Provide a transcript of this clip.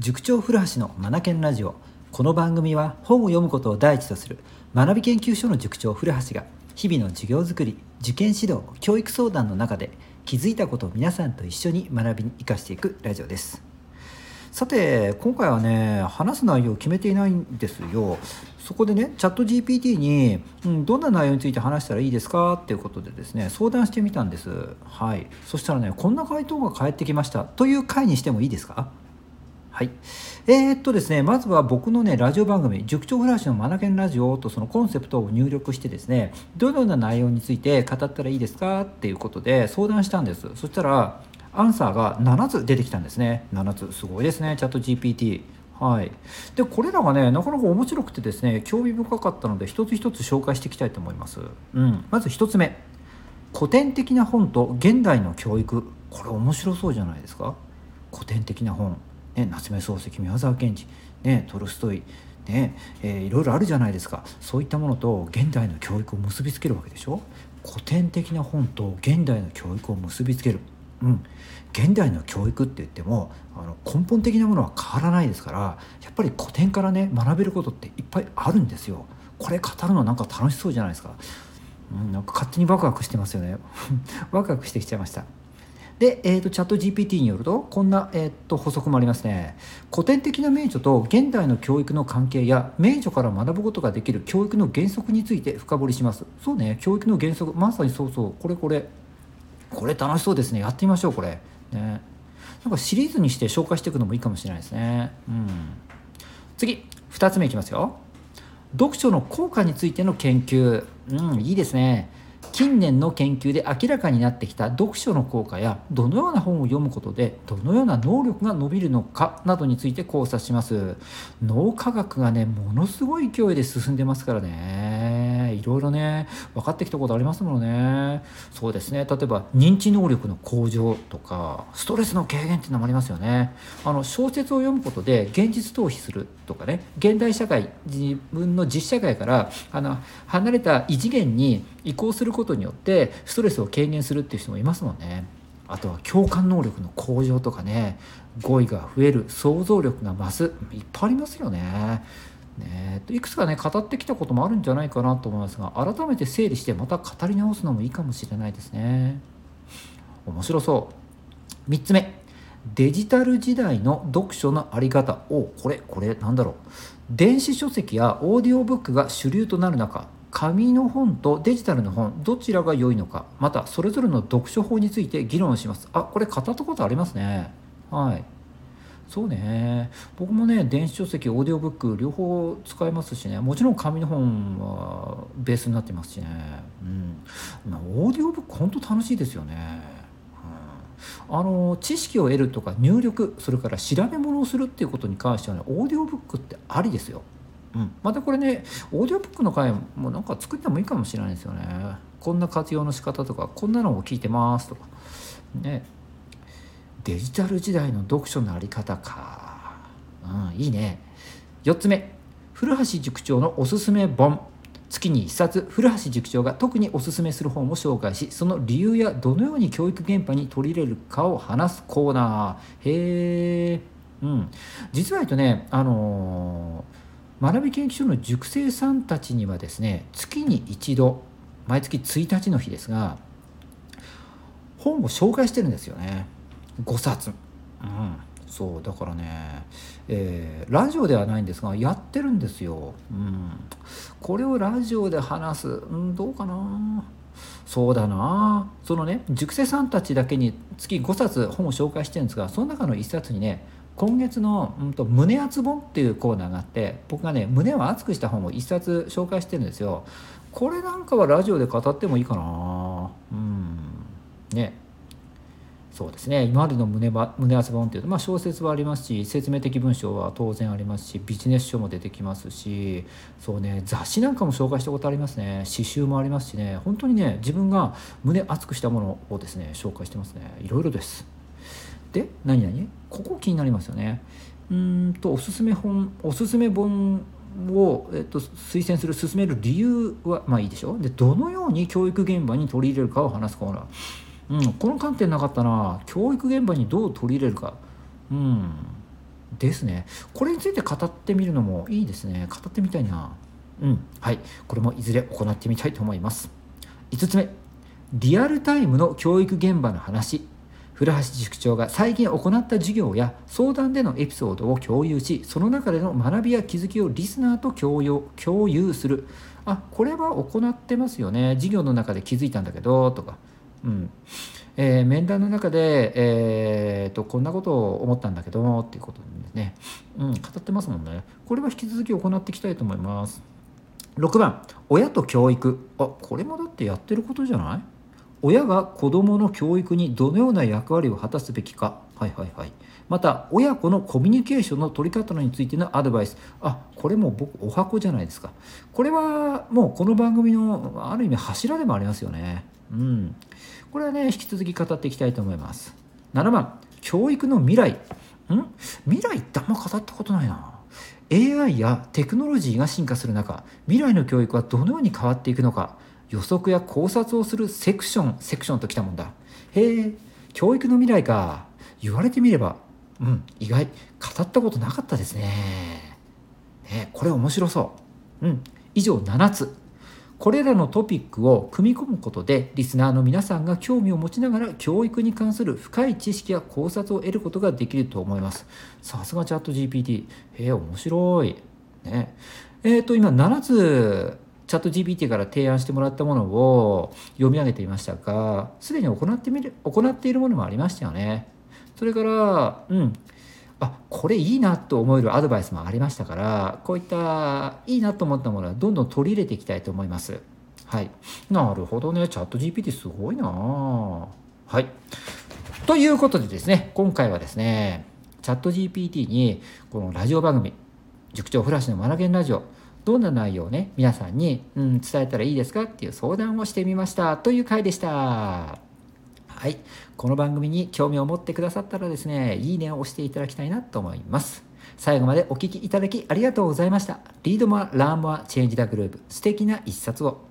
塾長古橋のマナケンラジオ。この番組は本を読むことを第一とする学び研究所の塾長古橋が日々の授業づくり受験指導教育相談の中で気づいたことを皆さんと一緒に学びに生かしていくラジオです。さて今回はね話す内容を決めていないんですよ。そこでねチャット GPT に、うん、どんな内容について話したらいいですか？っていうことでですね相談してみたんです。はい。そしたらねこんな回答が返ってきました。という回にしてもいいですか？はい。えー、っとですね、まずは僕のね、ラジオ番組、塾長フラッシュのマナケンラジオとそのコンセプトを入力してですね、どのような内容について語ったらいいですかっていうことで相談したんです。そしたら、アンサーが7つ出てきたんですね。7つ。すごいですね、チャット GPT。はい、でこれらがねなかなか面白くてですね興味深かったので一つ一つ紹介していきたいと思います、うん、まず1つ目古典的な本と現代の教育これ面白そうじゃないですか？古典的な本ね、夏目漱石宮沢賢治、ね、トルストイ、ねえー、いろいろあるじゃないですかそういったものと現代の教育を結びつけるわけでしょ？古典的な本と現代の教育を結びつける、うん、現代の教育って言ってもあの根本的なものは変わらないですからやっぱり古典からね学べることっていっぱいあるんですよ。これ語るのなんか楽しそうじゃないですか。うん、なんか勝手にワクワクしてますよね。ワクワクしてきちゃいました。で、えーと、チャット GPT によるとこんな、えーと、補足もありますね。古典的な名著と現代の教育の関係や名著から学ぶことができる教育の原則について深掘りします。そうね教育の原則。まさにそうそう。これこれ。これ楽しそうですね。やってみましょうこれ。ね。なんかシリーズにして紹介していくのもいいかもしれないですね。うん。次2つ目いきますよ。読書の効果についての研究。うんいいですね。近年の研究で明らかになってきた読書の効果やどのような本を読むことでどのような能力が伸びるのかなどについて考察します。脳科学がねものすごい勢いで進んでますからね。いろいろね分かってきたことありますもんねそうですね例えば認知能力の向上とかストレスの軽減っていうのもありますよねあの小説を読むことで現実逃避するとかね現代社会自分の実社会からあの離れた異次元に移行することによってストレスを軽減するっていう人もいますもんね。あとは共感能力の向上とかね語彙が増える想像力が増すいっぱいありますよね。ね。いくつかね語ってきたこともあるんじゃないかなと思いますが改めて整理してまた語り直すのもいいかもしれないですね。面白そう。3つ目。デジタル時代の読書のあり方。おこれこれなんだろう。電子書籍やオーディオブックが主流となる中紙の本とデジタルの本どちらが良いのかまたそれぞれの読書法について議論します。あこれ語ったことありますね。はい。そうね。僕もね電子書籍オーディオブック両方使えますしね。もちろん紙の本はベースになってますしね。うん。オーディオブック本当楽しいですよね。あの知識を得るとか入力それから調べ物をするっていうことに関してはねオーディオブックってありですよ。うん、またこれねオーディオブックの回もなんか作ってもいいかもしれないですよね。こんな活用の仕方とかこんなのを聞いてますとか。ね。デジタル時代の読書のあり方か。うんいいね。4つ目古橋塾長のおすすめ本。月に1冊古橋塾長が特におすすめする本を紹介しその理由やどのように教育現場に取り入れるかを話すコーナー。へえうん。実は言うとねあのー学び研究所の塾生さんたちにはですね月に一度毎月1日の日ですが本を紹介してるんですよね。5冊、うん、そうだからね、えー、ラジオではないんですがやってるんですよ、うん、これをラジオで話す、うん、どうかな。そうだな。そのね塾生さんたちだけに月5冊本を紹介してるんですがその中の1冊にね今月の、うんと、胸厚本っていうコーナーがあって僕がね胸を熱くした本を一冊紹介してるんですよ。これなんかはラジオで語ってもいいかな。うん。ねそうですね。今までの胸ば胸厚本っていうと、まあ、小説はありますし説明的文章は当然ありますしビジネス書も出てきますしそうね雑誌なんかも紹介したことありますね。詩集もありますしね。本当にね自分が胸熱くしたものをですね紹介してますね。いろいろです。で何々？ここ気になりますよね。うんとおすすめ本おすすめ本を、えっと、推薦する進める理由はまあいいでしょ？でどのように教育現場に取り入れるかを話すコーナー、うん、この観点なかったな。教育現場にどう取り入れるか。うん。ですね。これについて語ってみるのもいいですね。語ってみたいな。うん。はい。これもいずれ行ってみたいと思います。5つ目。リアルタイムの教育現場の話。古橋塾長が最近行った授業や相談でのエピソードを共有しその中での学びや気づきをリスナーと共有共有する。あこれは行ってますよね。授業の中で気づいたんだけどとか。うん。えー、面談の中で、えーと、こんなことを思ったんだけどもっていうことですね、うん、語ってますもんね。これは引き続き行っていきたいと思います。6番。親と教育。あこれもだってやってることじゃない？親が子どもの教育にどのような役割を果たすべきか。はいはいはい。また親子のコミュニケーションの取り方についてのアドバイス。あこれも僕お箱じゃないですか。これはもうこの番組のある意味柱でもありますよね。うん。これはね引き続き語っていきたいと思います。7番教育の未来。ん？未来ってあんま語ったことないな。AI やテクノロジーが進化する中未来の教育はどのように変わっていくのか。予測や考察をするセクションセクションときたもんだ。へえ教育の未来か。言われてみればうん意外。語ったことなかったですね。ねこれ面白そう。うん。以上7つ。これらのトピックを組み込むことでリスナーの皆さんが興味を持ちながら教育に関する深い知識や考察を得ることができると思います。さすがチャット GPT へえ面白い。ね。えっ、ー、と今7つチャット GPT から提案してもらったものを読み上げていましたがすでに行ってみる行っているものもありましたよね。それからうん。あこれいいなと思えるアドバイスもありましたからこういったいいなと思ったものはどんどん取り入れていきたいと思います。はい。なるほどね。チャット GPT すごいな。はい。ということでですね今回はですねチャット GPT にこのラジオ番組塾長フラッシュのマナゲンラジオどんな内容をね皆さんに、うん、伝えたらいいですかっていう相談をしてみました。という回でした。はい。この番組に興味を持ってくださったらですね、いいねを押していただきたいなと思います。最後までお聴きいただきありがとうございました。 Read more、learn more、change the globe。素敵な一冊を。